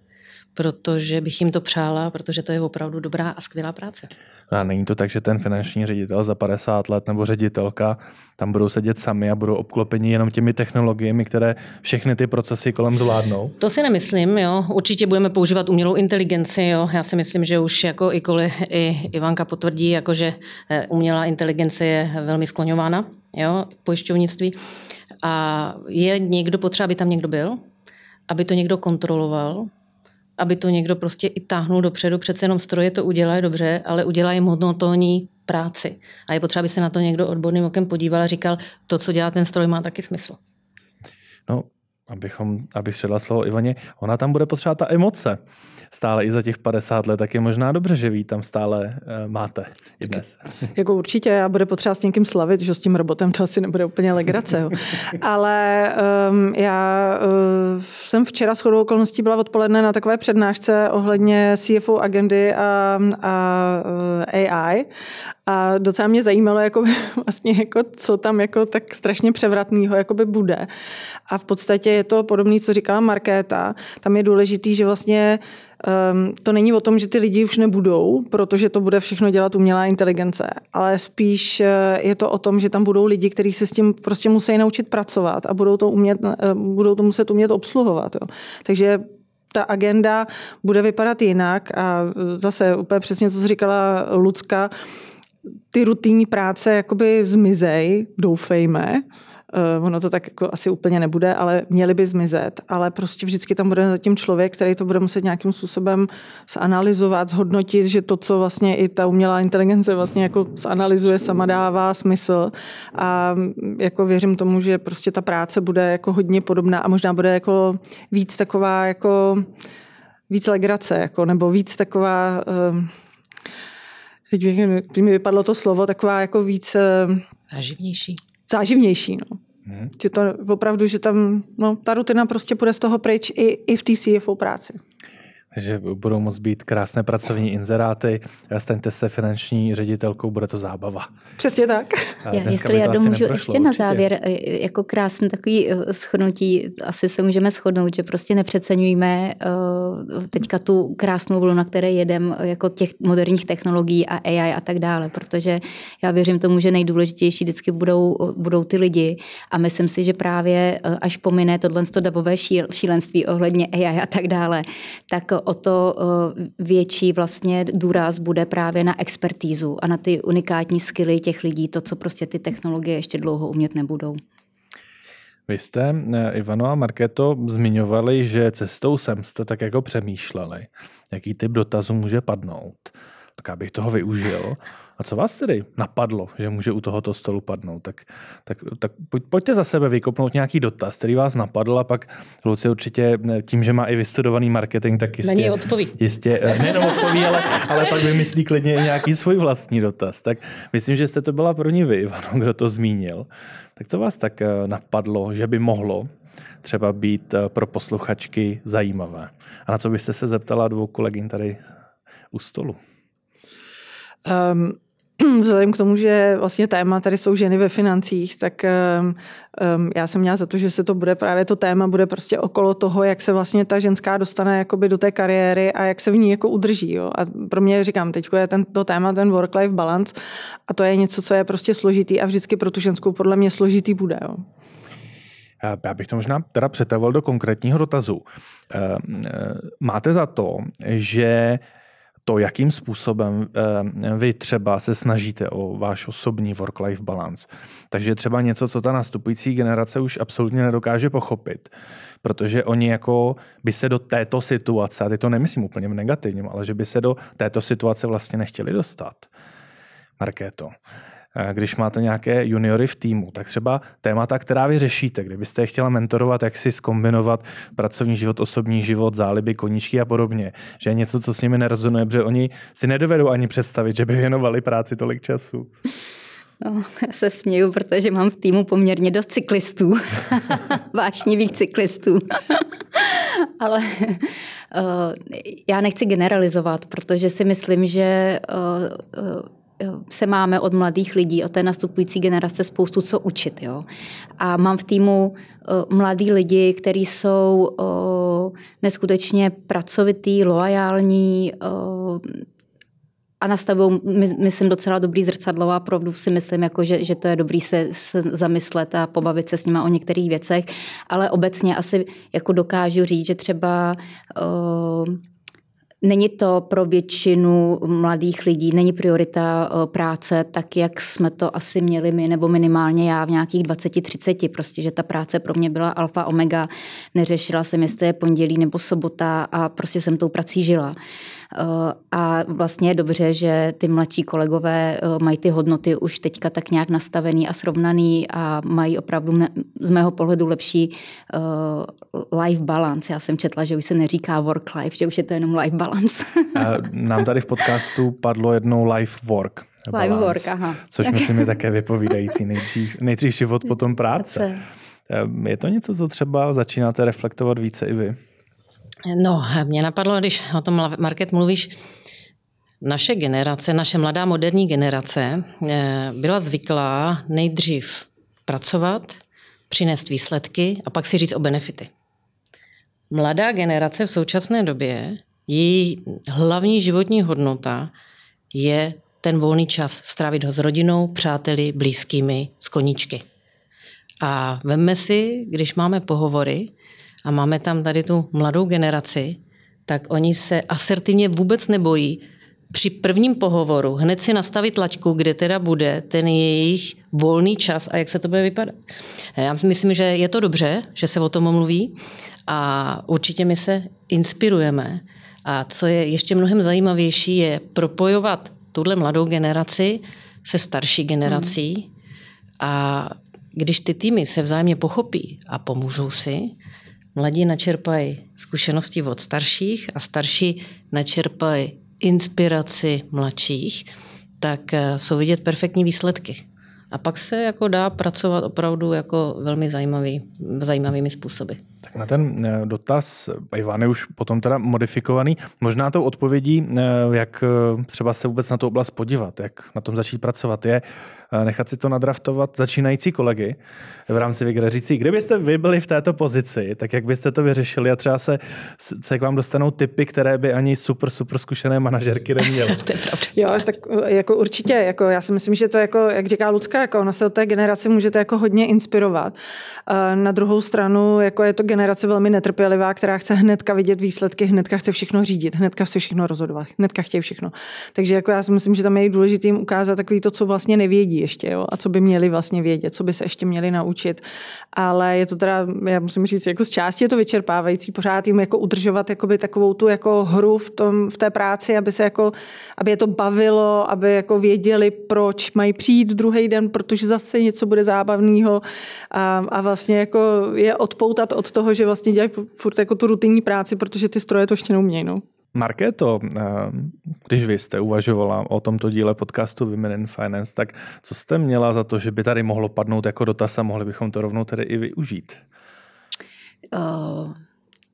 protože bych jim to přála, protože to je opravdu dobrá a skvělá práce. A není to tak, že ten finanční ředitel za 50 let nebo ředitelka tam budou sedět sami a budou obklopeni jenom těmi technologiemi, které všechny ty procesy kolem zvládnou? To si nemyslím, jo. Určitě budeme používat umělou inteligenci, jo. Já si myslím, že už jako i koli i Ivanka potvrdí, jako že eh, umělá inteligence je velmi skloňována, jo, pojišťovnictví. A je někdo potřeba, aby tam někdo byl, aby to někdo kontroloval, aby to někdo prostě i táhnul dopředu. Přece jenom stroje to udělají dobře, ale udělají monotónní práci. A je potřeba, aby se na to někdo odborným okem podíval a říkal, to, co dělá ten stroj, má taky smysl. No, abychom, abych předala slovo Ivaně, ona tam bude potřebovat ta emoce. Stále i za těch 50 let, tak je možná dobře, že vy tam stále uh, máte i dnes. Jako určitě, a bude potřeba s někým slavit, že s tím robotem to asi nebude úplně legrace. Jo. Ale um, já uh, jsem včera s chodou okolností byla odpoledne na takové přednášce ohledně CFO agendy a, a uh, eh, AI a docela mě zajímalo, jako vlastně, jako, co tam jako tak strašně převratného jakoby bude. A v podstatě je to podobné, co říkala Markéta. Tam je důležitý, že vlastně um, to není o tom, že ty lidi už nebudou, protože to bude všechno dělat umělá inteligence, ale spíš eh, je to o tom, že tam budou lidi, kteří se s tím prostě musí naučit pracovat a budou to, umět, eh, budou to muset umět obsluhovat. Jo. Takže ta agenda bude vypadat jinak a zase úplně přesně, co říkala Lucka, ty rutinní práce jakoby zmizej, doufejme. Uh, ono to tak jako asi úplně nebude, ale měly by zmizet. Ale prostě vždycky tam bude zatím člověk, který to bude muset nějakým způsobem zanalizovat, zhodnotit, že to, co vlastně i ta umělá inteligence vlastně jako zanalizuje, sama dává smysl. A jako věřím tomu, že prostě ta práce bude jako hodně podobná a možná bude jako víc taková jako víc legrace, jako, nebo víc taková uh, teď, teď mi vypadlo to slovo, taková jako víc... Eh, záživnější. Záživnější, no. Hmm. Že to opravdu, že tam, no, ta rutina prostě půjde z toho pryč i, i v té CFO práci že budou moct být krásné pracovní inzeráty, staňte se finanční ředitelkou, bude to zábava. Přesně tak. Já, jestli já domůžu ještě určitě. na závěr, e, jako krásný takový e, shodnutí, asi se můžeme shodnout, že prostě nepřeceňujeme e, teďka tu krásnou vlnu, na které jedem, jako těch moderních technologií a AI a tak dále, protože já věřím tomu, že nejdůležitější vždycky budou, budou ty lidi a myslím si, že právě až pomine tohle dabové šílenství ohledně AI a tak dále, tak o to eh, větší vlastně důraz bude právě na expertízu a na ty unikátní skily těch lidí, to, co prostě ty technologie ještě dlouho umět nebudou. Vy jste, eh, Ivano a Markéto, zmiňovali, že cestou sem jste tak jako přemýšleli, jaký typ dotazů může padnout tak já bych toho využil. A co vás tedy napadlo, že může u tohoto stolu padnout? Tak, tak, tak pojďte za sebe vykopnout nějaký dotaz, který vás napadl a pak Lucie určitě tím, že má i vystudovaný marketing, tak jistě... Není odpoví. Jistě, eh, nejenom odpoví, ale, ale pak vymyslí klidně nějaký svůj vlastní dotaz. Tak myslím, že jste to byla první vy, Ivano, kdo to zmínil. Tak co vás tak eh, napadlo, že by mohlo třeba být eh, pro posluchačky zajímavé? A na co byste se zeptala dvou kolegyn tady u stolu? Um, vzhledem k tomu, že vlastně téma tady jsou ženy ve financích, tak um, já jsem měla za to, že se to bude právě to téma bude prostě okolo toho, jak se vlastně ta ženská dostane jakoby do té kariéry a jak se v ní jako udrží. Jo. A pro mě říkám, teď je tento téma ten work-life balance a to je něco, co je prostě složitý a vždycky pro tu ženskou podle mě složitý bude. Jo. Já bych to možná teda přetavil do konkrétního dotazu. Máte za to, že to, jakým způsobem eh, vy třeba se snažíte o váš osobní work-life balance. Takže třeba něco, co ta nastupující generace už absolutně nedokáže pochopit, protože oni jako by se do této situace, a teď to nemyslím úplně v negativním, ale že by se do této situace vlastně nechtěli dostat. Markéto, když máte nějaké juniory v týmu, tak třeba témata, která vy řešíte, kdybyste je chtěla mentorovat, jak si skombinovat pracovní život, osobní život, záliby, koníčky a podobně, že je něco, co s nimi nerezonuje, protože oni si nedovedou ani představit, že by věnovali práci tolik času. No, já se směju, protože mám v týmu poměrně dost cyklistů, vášnivých cyklistů. Ale uh, já nechci generalizovat, protože si myslím, že uh, uh, se máme od mladých lidí, od té nastupující generace spoustu co učit. Jo? A mám v týmu mladí lidi, kteří jsou neskutečně pracovitý, loajální, a nastavují, my, myslím, docela dobrý zrcadlo a opravdu si myslím, jako, že, že to je dobrý se, se zamyslet a pobavit se s nimi o některých věcech, ale obecně asi jako dokážu říct, že třeba uh, Není to pro většinu mladých lidí, není priorita eh, práce tak, jak jsme to asi měli my, nebo minimálně já v nějakých 20-30, prostě, že ta práce pro mě byla alfa omega, neřešila jsem, jestli je pondělí nebo sobota a prostě jsem tou prací žila. Eh, a vlastně je dobře, že ty mladší kolegové eh, mají ty hodnoty už teďka tak nějak nastavený a srovnaný a mají opravdu z mého pohledu lepší eh, life balance. Já jsem četla, že už se neříká work life, že už je to jenom life balance. Nám tady v podcastu padlo jednou life work. Balance, life work, aha. Což myslím je také vypovídající. Nejdřív, nejdřív život, potom práce. Je to něco, co třeba začínáte reflektovat více i vy? No, mě napadlo, když o tom Market mluvíš, naše generace, naše mladá moderní generace eh, byla zvyklá nejdřív pracovat, přinést výsledky a pak si říct o benefity. Mladá generace v současné době, její hlavní životní hodnota je ten volný čas strávit ho s rodinou, přáteli, blízkými, s koníčky. A vemme si, když máme pohovory, a máme tam tady tu mladou generaci, tak oni se asertivně vůbec nebojí při prvním pohovoru hned si nastavit laťku, kde teda bude ten jejich volný čas a jak se to bude vypadat. Já myslím, že je to dobře, že se o tom mluví a určitě my se inspirujeme. A co je ještě mnohem zajímavější, je propojovat tuhle mladou generaci se starší generací hmm. a když ty týmy se vzájemně pochopí a pomůžou si, Mladí načerpají zkušenosti od starších a starší načerpají inspiraci mladších, tak eh, jsou vidět perfektní výsledky. A pak se jako dá pracovat opravdu jako velmi zajímavý, zajímavými způsoby. Tak na ten eh, dotaz, Ivan je už potom teda modifikovaný, možná tou odpovědí, eh, jak třeba se vůbec na tu oblast podívat, jak na tom začít pracovat, je nechat si to nadraftovat začínající kolegy v rámci Vigre říci, kdybyste vy byli v této pozici, tak jak byste to vyřešili a třeba se, se k vám dostanou typy, které by ani super, super zkušené manažerky neměly. to je pravda. Jo, tak jako určitě, jako já si myslím, že to jako, jak říká Lucka, jako ona se od té generace můžete jako hodně inspirovat. Na druhou stranu, jako je to generace velmi netrpělivá, která chce hnedka vidět výsledky, hnedka chce všechno řídit, hnedka chce všechno rozhodovat, hnedka chtějí všechno. Takže jako já si myslím, že tam je důležité jim ukázat takový to, co vlastně nevědí ještě, jo, a co by měli vlastně vědět, co by se ještě měli naučit. Ale je to teda, já musím říct, jako z části je to vyčerpávající, pořád jim jako udržovat jakoby takovou tu jako hru v, tom, v té práci, aby se jako, aby je to bavilo, aby jako věděli, proč mají přijít druhý den, protože zase něco bude zábavného a, a vlastně jako je odpoutat od toho, že vlastně dělají furt jako tu rutinní práci, protože ty stroje to ještě neumějí. No. Markéto, eh, když vy jste uvažovala o tomto díle podcastu Women in Finance, tak co jste měla za to, že by tady mohlo padnout jako dotaz a mohli bychom to rovnou tedy i využít? Uh,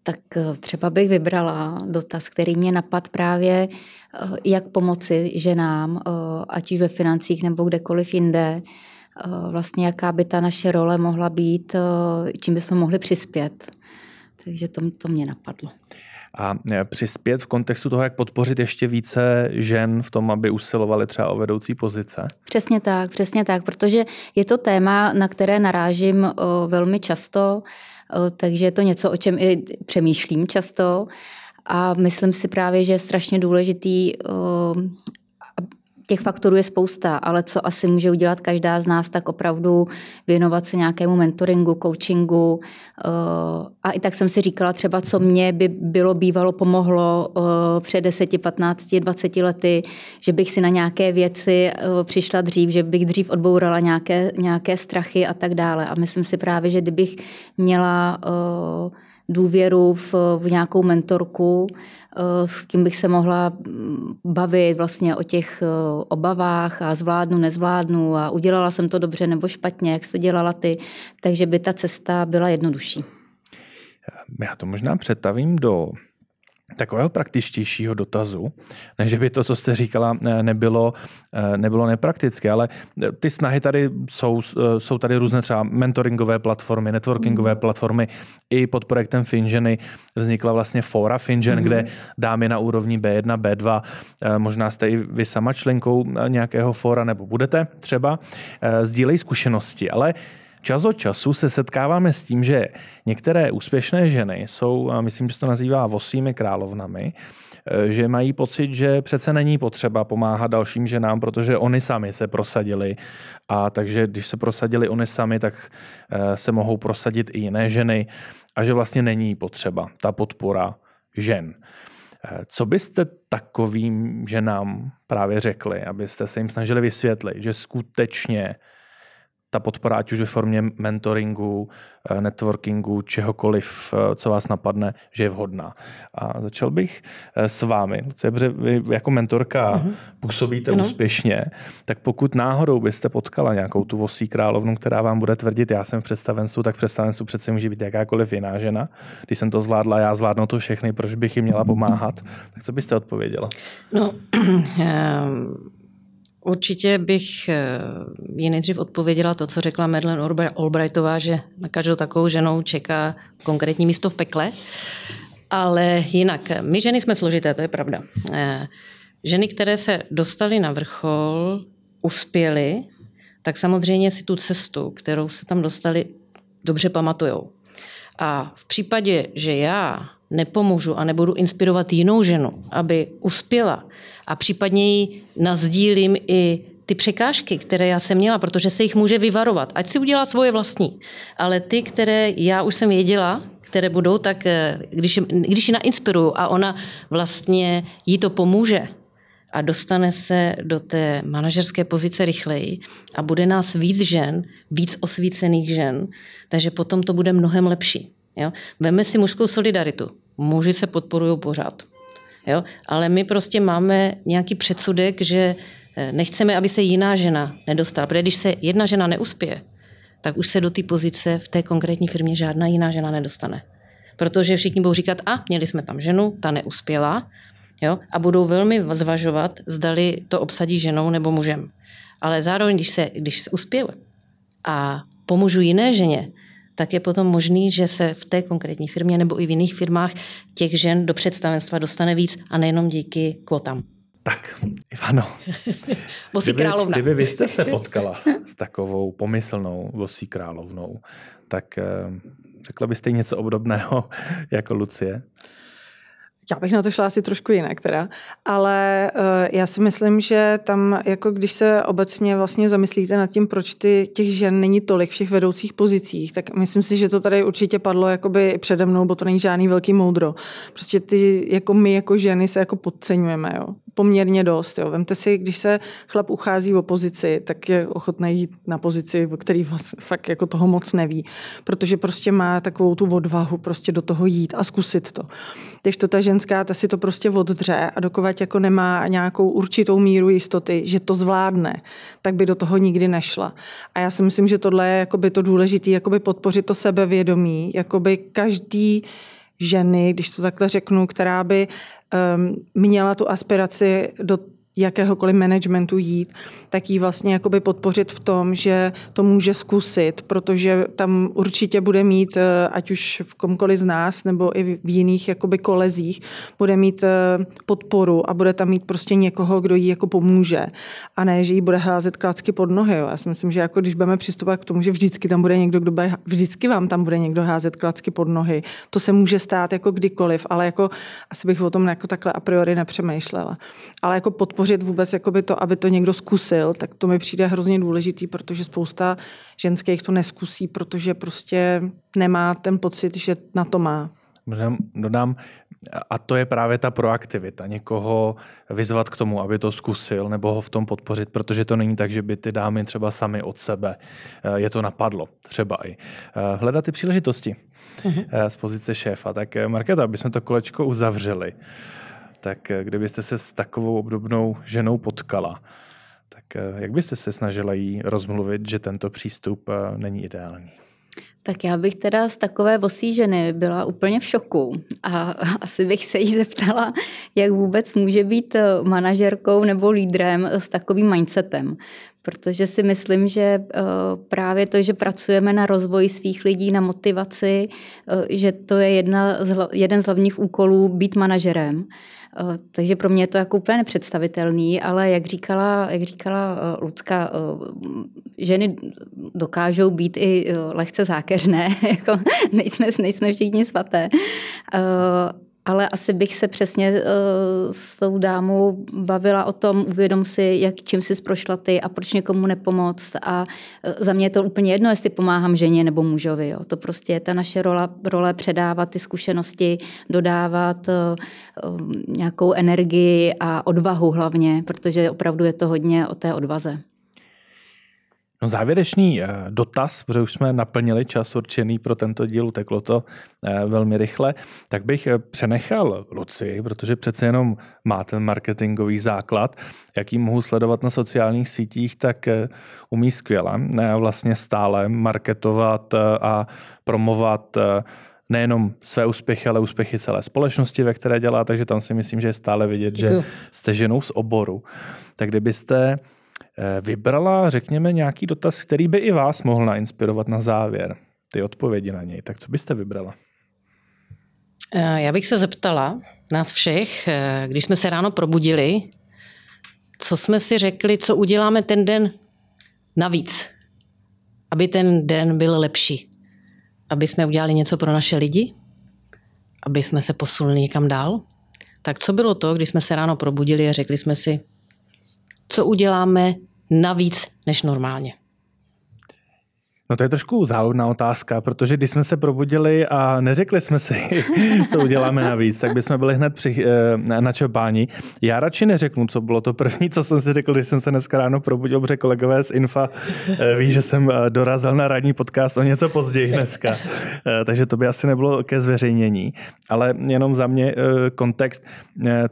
tak eh, třeba bych vybrala dotaz, který mě napad právě, jak pomoci ženám, ať už ve financích nebo kdekoliv jinde, vlastně jaká by ta naše role mohla být, čím bychom mohli přispět. Takže to, to mě napadlo a e, přispět v kontextu toho, jak podpořit ještě více žen v tom, aby usilovali třeba o vedoucí pozice? Přesně tak, přesně tak, protože je to téma, na které narážím velmi často, takže je to něco, o čem i přemýšlím často. A myslím si právě, že je strašně důležitý, těch faktorů je spousta, ale co asi může udělat každá z nás, tak opravdu věnovat se nějakému mentoringu, coachingu. Eh, a i tak jsem si říkala třeba, co mě by bylo bývalo pomohlo eh, před 10, 15, 20 lety, že bych si na nějaké věci eh, přišla dřív, že bych dřív odbourala nějaké, nějaké strachy a tak dále. A myslím si právě, že kdybych měla důvěru v, v nějakou mentorku, eh, s kým bych se mohla mm, bavit vlastně o těch eh, obavách a zvládnu, nezvládnu a udělala jsem to dobře nebo špatně, jak jsi to dělala ty, takže by ta cesta byla jednodušší. Já to možná přetavím do takového praktičtějšího dotazu, než by to, co jste říkala, nebylo, nebylo nepraktické, ale ty snahy tady jsou, jsou tady různé třeba mentoringové platformy, networkingové mm. platformy. I pod projektem Finženy vznikla vlastně fora Finžen, mm. kde dámy na úrovni B1, B2, možná jste i vy sama členkou nějakého fora, nebo budete třeba, sdílejí zkušenosti, ale Čas od času se setkáváme s tím, že některé úspěšné ženy jsou, a myslím, že se to nazývá vosími královnami, e, že mají pocit, že přece není potřeba pomáhat dalším ženám, protože oni sami se prosadili a takže když se prosadili oni sami, tak e, se mohou prosadit i jiné ženy a že vlastně není potřeba ta podpora žen. E, co byste takovým ženám právě řekli, abyste se jim snažili vysvětlit, že skutečně ta podpora, ať už ve formě mentoringu, eh, networkingu, čehokoliv, eh, co vás napadne, že je vhodná. A začal bych eh, s vámi, protože vy jako mentorka uh-huh. působíte ano. úspěšně, tak pokud náhodou byste potkala nějakou tu vosí královnu, která vám bude tvrdit, já jsem v představenstvu, tak v představenstvu přece může být jakákoliv jiná žena. Když jsem to zvládla, já zvládnu to všechny, proč bych jim měla pomáhat? Tak co byste odpověděla? No, Určitě bych eh, ji nejdřív odpověděla to, co řekla Madeleine Albrightová, že na každou takovou ženou čeká konkrétní místo v pekle. Ale jinak, my ženy jsme složité, to je pravda. Eh, ženy, které se dostaly na vrchol, uspěly, tak samozřejmě si tu cestu, kterou se tam dostali, dobře pamatujou. A v případě, že já nepomůžu a nebudu inspirovat jinou ženu, aby uspěla a případně jí nazdílím i ty překážky, které já jsem měla, protože se jich může vyvarovat. Ať si udělá svoje vlastní. Ale ty, které já už jsem věděla, které budou, tak eh, když, když ji nainspiruju a ona vlastně jí to pomůže a dostane se do té manažerské pozice rychleji a bude nás víc žen, víc osvícených žen, takže potom to bude mnohem lepší. Jo? Veme si mužskou solidaritu. Muži se podporují pořád. Jo? Ale my prostě máme nějaký předsudek, že eh, nechceme, aby se jiná žena nedostala. Protože když se jedna žena neuspěje, tak už se do té pozice v té konkrétní firmě žádná jiná žena nedostane. Protože všichni budou říkat, a měli jsme tam ženu, ta neuspěla, jo? a budou velmi zvažovat, zdali to obsadí ženou nebo mužem. Ale zároveň, když se, když se uspěje a pomůžu jiné ženě, tak je potom možný, že se v té konkrétní firmě nebo i v jiných firmách těch žen do představenstva dostane víc a nejenom díky kvotám. Tak, Ivano. Vosí kdyby, královna. Kdyby vy jste se potkala s takovou pomyslnou Vosí královnou, tak eh, řekla byste něco obdobného jako Lucie? Já bych na to šla asi trošku jinak teda, ale uh, já si myslím, že tam, jako když se obecně vlastně zamyslíte nad tím, proč ty, těch žen není tolik v těch vedoucích pozicích, tak myslím si, že to tady určitě padlo jakoby přede mnou, bo to není žádný velký moudro. Prostě ty, jako my jako ženy se jako podceňujeme, jo. Poměrně dost, jo. Vemte si, když se chlap uchází o pozici, tak je ochotný jít na pozici, o který fakt jako toho moc neví, protože prostě má takovou tu odvahu prostě do toho jít a zkusit to. Když to ta ženská, ta si to prostě oddře a dokovat jako nemá nějakou určitou míru jistoty, že to zvládne, tak by do toho nikdy nešla. A já si myslím, že tohle je jakoby to důležité, jakoby podpořit to sebevědomí, jakoby každý ženy, když to takhle řeknu, která by um, měla tu aspiraci do jakéhokoliv managementu jít, tak ji vlastně jakoby podpořit v tom, že to může zkusit, protože tam určitě bude mít, eh, ať už v komkoliv z nás, nebo i v jiných jakoby kolezích, bude mít eh, podporu a bude tam mít prostě někoho, kdo jí jako pomůže. A ne, že jí bude házet klacky pod nohy. Já si myslím, že jako když budeme přistupovat k tomu, že vždycky tam bude někdo, kdo bude, vždycky vám tam bude někdo házet klacky pod nohy. To se může stát jako kdykoliv, ale jako asi bych o tom jako takhle a priori nepřemýšlela. Ale jako podporu podpořit vůbec jakoby to, aby to někdo zkusil, tak to mi přijde hrozně důležitý, protože spousta ženských to neskusí, protože prostě nemá ten pocit, že na to má. Možná dodám, a to je právě ta proaktivita, někoho vyzvat k tomu, aby to zkusil, nebo ho v tom podpořit, protože to není tak, že by ty dámy třeba sami od sebe eh, je to napadlo, třeba i. Eh, hledat ty příležitosti uh-huh. z pozice šéfa. Tak Markéta, aby jsme to kolečko uzavřeli tak eh, kdybyste se s takovou obdobnou ženou potkala, tak eh, jak byste se snažila jí rozmluvit, že tento přístup eh, není ideální? Tak já bych teda z takové vosí ženy byla úplně v šoku a asi bych se jí zeptala, jak vůbec může být manažerkou nebo lídrem s takovým mindsetem. Protože si myslím, že eh, právě to, že pracujeme na rozvoji svých lidí, na motivaci, eh, že to je jedna z, jeden z hlavních úkolů být manažerem. Eh, takže pro mě je to jako úplně nepředstavitelný, ale jak říkala, jak říkala Lucka, ženy dokážou být i lehce zákeřné, jako nejsme, nejsme všichni svaté ale asi bych se přesně uh, s tou dámou bavila o tom, uvědom si, jak čím jsi prošla ty a proč někomu nepomoct. A uh, za mě je to úplně jedno, jestli pomáhám ženě nebo mužovi. Jo. To prostě je ta naše role, role předávat ty zkušenosti, dodávat uh, nějakou energii a odvahu hlavně, protože opravdu je to hodně o té odvaze. No závěrečný eh, dotaz, protože už jsme naplnili čas určený pro tento díl, teklo to eh, velmi rychle, tak bych eh, přenechal Luci, protože přece jenom má ten marketingový základ, jaký mohu sledovat na sociálních sítích, tak umí skvěle vlastně stále marketovat a promovat nejenom své úspěchy, ale úspěchy celé společnosti, ve které dělá, takže tam si myslím, že je stále vidět, že jste ženou z oboru. Tak kdybyste vybrala, řekněme, nějaký dotaz, který by i vás mohl nainspirovat na závěr, ty odpovědi na něj. Tak co byste vybrala? Eh, já bych se zeptala nás všech, eh, když jsme se ráno probudili, co jsme si řekli, co uděláme ten den navíc, aby ten den byl lepší. Aby jsme udělali něco pro naše lidi, aby jsme se posunuli někam dál. Tak co bylo to, když jsme se ráno probudili a řekli jsme si, co uděláme navíc než normálně. No to je trošku záludná otázka, protože když jsme se probudili a neřekli jsme si, co uděláme navíc, tak bychom byli hned při, eh, na čerpání. Já radši neřeknu, co bylo to první, co jsem si řekl, když jsem se dneska ráno probudil, protože kolegové z Infa eh, ví, že jsem eh, dorazil na radní podcast o něco později dneska. Takže to by asi nebylo ke zveřejnění. Ale jenom za mě kontext,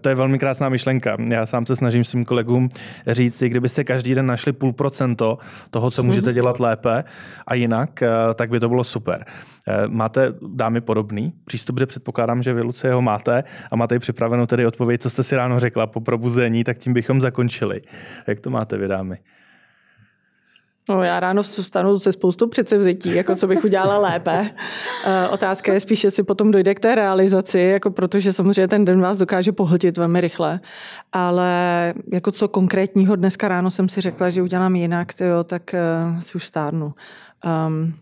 to je velmi krásná myšlenka. Já sám se snažím svým kolegům říct, kdybyste každý den našli půl procento toho, co můžete mhm. dělat lépe, a jinak, eh, tak by to bylo super. Eh, máte, dámy, podobný přístup, že předpokládám, že vy, Lucie, ho máte a máte i připravenou tedy odpověď, co jste si ráno řekla po probuzení, tak tím bychom zakončili. Jak to máte vy, dámy? No, já ráno vstanu se spoustou předsevzetí, jako co bych udělala lépe. Eh, otázka je spíš, jestli potom dojde k té realizaci, jako protože samozřejmě ten den vás dokáže pohltit velmi rychle. Ale jako co konkrétního dneska ráno jsem si řekla, že udělám jinak, tyjo, tak si už stárnu. Um,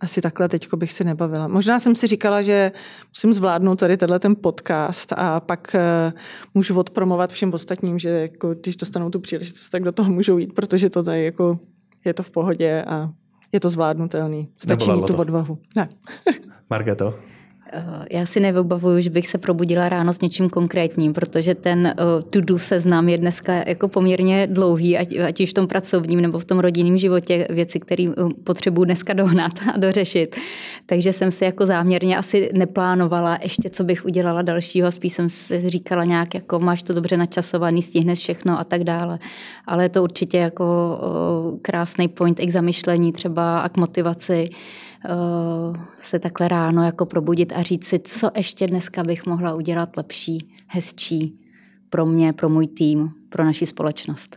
asi takhle teďko bych si nebavila. Možná jsem si říkala, že musím zvládnout tady tenhle ten podcast a pak uh, můžu odpromovat všem ostatním, že jako, když dostanou tu příležitost, tak do toho můžou jít, protože to tady jako je to v pohodě a je to zvládnutelný. Stačí mít tu odvahu. Ne. Marketo? Eh, já si nevybavuju, že bych se probudila ráno s něčím konkrétním, protože ten uh, to-do seznam je dneska jako poměrně dlouhý, ať, už v tom pracovním nebo v tom rodinném životě, věci, které uh, potřebuji dneska dohnat a dořešit. Takže jsem si jako záměrně asi neplánovala ještě, co bych udělala dalšího, spíš jsem si říkala nějak, jako máš to dobře načasovaný, stihneš všechno a tak dále. Ale je to určitě jako krásný point k zamyšlení třeba a k motivaci. Eh, se takhle ráno jako probudit a říct si, co ještě dneska bych mohla udělat lepší, hezčí pro mě, pro můj tým, pro naši společnost.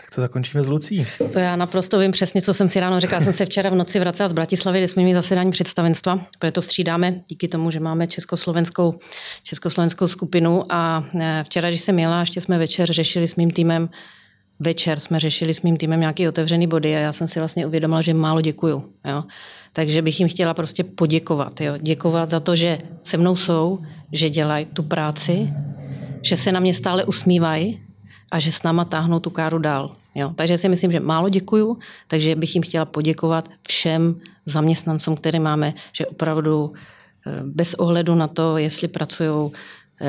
Tak to zakončíme s Lucí. To já naprosto vím přesně, co jsem si ráno řekla. Jsem se včera v noci vracela z Bratislavy, kde jsme měli zasedání představenstva, protože to střídáme díky tomu, že máme československou, československou skupinu a eh, včera, když jsem jela, ještě jsme večer řešili s mým týmem večer jsme řešili s mým týmem nějaký otevřený body a já jsem si vlastně uvědomila, že málo děkuju. Jo. Takže bych jim chtěla prostě poděkovat. Jo. Děkovat za to, že se mnou jsou, že dělají tu práci, že se na mě stále usmívají a že s náma táhnou tu káru dál. Jo. Takže si myslím, že málo děkuju, takže bych jim chtěla poděkovat všem zaměstnancům, které máme, že opravdu eh, bez ohledu na to, jestli pracují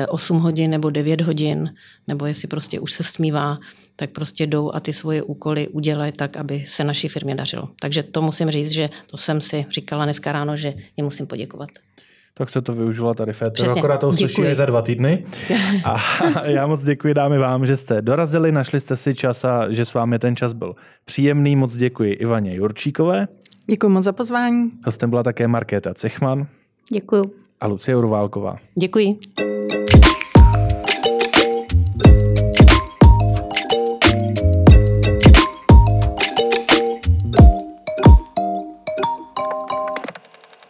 8 hodin nebo 9 hodin, nebo jestli prostě už se stmívá, tak prostě jdou a ty svoje úkoly udělají tak, aby se naší firmě dařilo. Takže to musím říct, že to jsem si říkala dneska ráno, že jim musím poděkovat. tak se to využila tady Féteru. Přesně. Akorát to uslyší Děkuji. až za dva týdny. A já moc děkuji dámy vám, že jste dorazili, našli jste si čas a že s vámi ten čas byl příjemný. Moc děkuji Ivaně Jurčíkové. Děkuji moc za pozvání. Hostem byla také Markéta Cechman Děkuju. a Lucie Urválková. Děkuji.